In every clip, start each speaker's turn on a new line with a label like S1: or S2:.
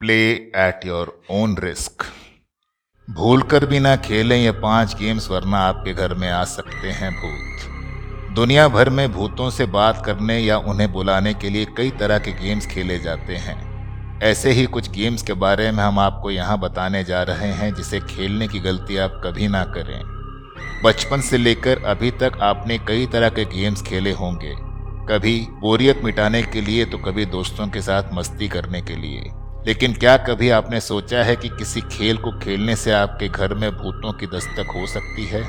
S1: Play at your own risk भूल कर भी ना खेलें ये पाँच गेम्स वरना आपके घर में आ सकते हैं भूत। दुनिया भर में भूतों से बात करने या उन्हें बुलाने के लिए कई तरह के गेम्स खेले जाते हैं। ऐसे ही कुछ गेम्स के बारे में हम आपको यहाँ बताने जा रहे हैं जिसे खेलने की गलती आप कभी ना करें। बचपन से लेकर अभी तक आपने कई तरह के गेम्स खेले होंगे। कभी बोरियत मिटाने के लिए तो कभी दोस्तों के साथ मस्ती करने के लिए। लेकिन क्या कभी आपने सोचा है कि किसी खेल को खेलने से आपके घर में भूतों की दस्तक हो सकती है?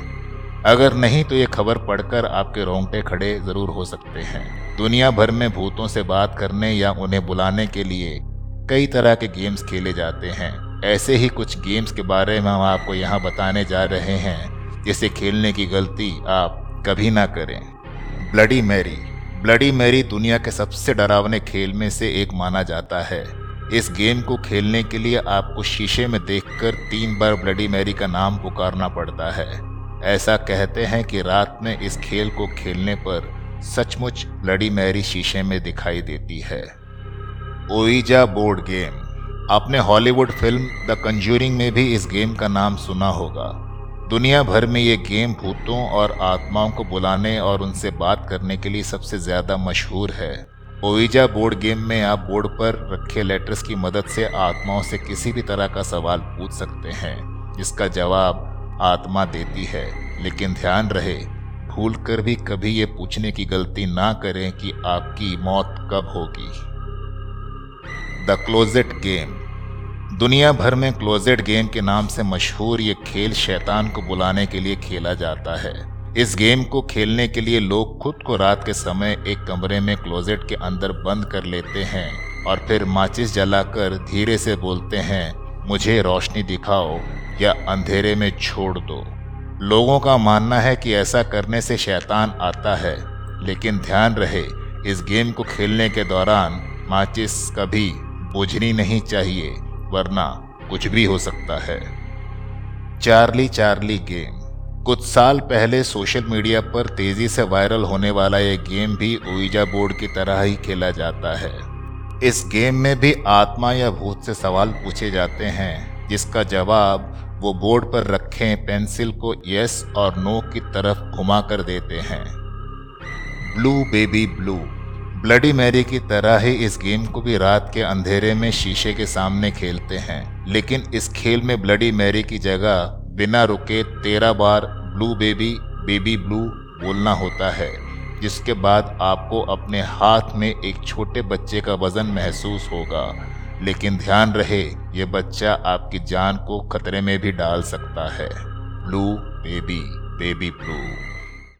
S1: अगर नहीं तो ये खबर पढ़कर आपके रोंगटे खड़े ज़रूर हो सकते हैं। दुनिया भर में भूतों से बात करने या उन्हें बुलाने के लिए कई तरह के गेम्स खेले जाते हैं। ऐसे ही कुछ गेम्स के बारे में हम आपको यहाँ बताने जा रहे हैं, जिसे खेलने की गलती आप कभी ना करें। Bloody Mary. ब्लडी मैरी दुनिया के सबसे डरावने खेल में से एक माना जाता है। इस गेम को खेलने के लिए आपको शीशे में देखकर तीन बार ब्लडी मैरी का नाम पुकारना पड़ता है। ऐसा कहते हैं कि रात में इस खेल को खेलने पर सचमुच ब्लडी मैरी शीशे में दिखाई देती है। Ouija board game. आपने हॉलीवुड फ़िल्म द कंजूरिंग में भी इस गेम का नाम सुना होगा। दुनिया भर में ये गेम भूतों और आत्माओं को बुलाने और उनसे बात करने के लिए सबसे ज़्यादा मशहूर है। ओइजा बोर्ड गेम में आप बोर्ड पर रखे लेटर्स की मदद से आत्माओं से किसी भी तरह का सवाल पूछ सकते हैं, जिसका जवाब आत्मा देती है। लेकिन ध्यान रहे, भूल कर भी कभी ये पूछने की गलती ना करें कि आपकी मौत कब होगी। द क्लोजेट गेम दुनिया भर में क्लोजेट गेम के नाम से मशहूर ये खेल शैतान को बुलाने के लिए खेला जाता है। इस गेम को खेलने के लिए लोग खुद को रात के समय एक कमरे में क्लोजेट के अंदर बंद कर लेते हैं और फिर माचिस जलाकर धीरे से बोलते हैं, मुझे रोशनी दिखाओ या अंधेरे में छोड़ दो। लोगों का मानना है कि ऐसा करने से शैतान आता है, लेकिन ध्यान रहे, इस गेम को खेलने के दौरान माचिस कभी बुझनी नहीं चाहिए, वरना कुछ भी हो सकता है। Charlie Charlie game. कुछ साल पहले सोशल मीडिया पर तेज़ी से वायरल होने वाला यह गेम भी ओइजा बोर्ड की तरह ही खेला जाता है। इस गेम में भी आत्मा या भूत से सवाल पूछे जाते हैं, जिसका जवाब वो बोर्ड पर रखे पेंसिल को यस और नो की तरफ़ घुमा कर देते हैं। Blue baby blue, bloody Mary की तरह ही इस गेम को भी रात के अंधेरे में शीशे के सामने खेलते हैं, लेकिन इस खेल में ब्लडी मैरी की जगह बिना रुके तेरह बार ब्लू बेबी बेबी ब्लू बोलना होता है, जिसके बाद आपको अपने हाथ में एक छोटे बच्चे का वज़न महसूस होगा। लेकिन ध्यान रहे, ये बच्चा आपकी जान को खतरे में भी डाल सकता है। Blue baby baby blue.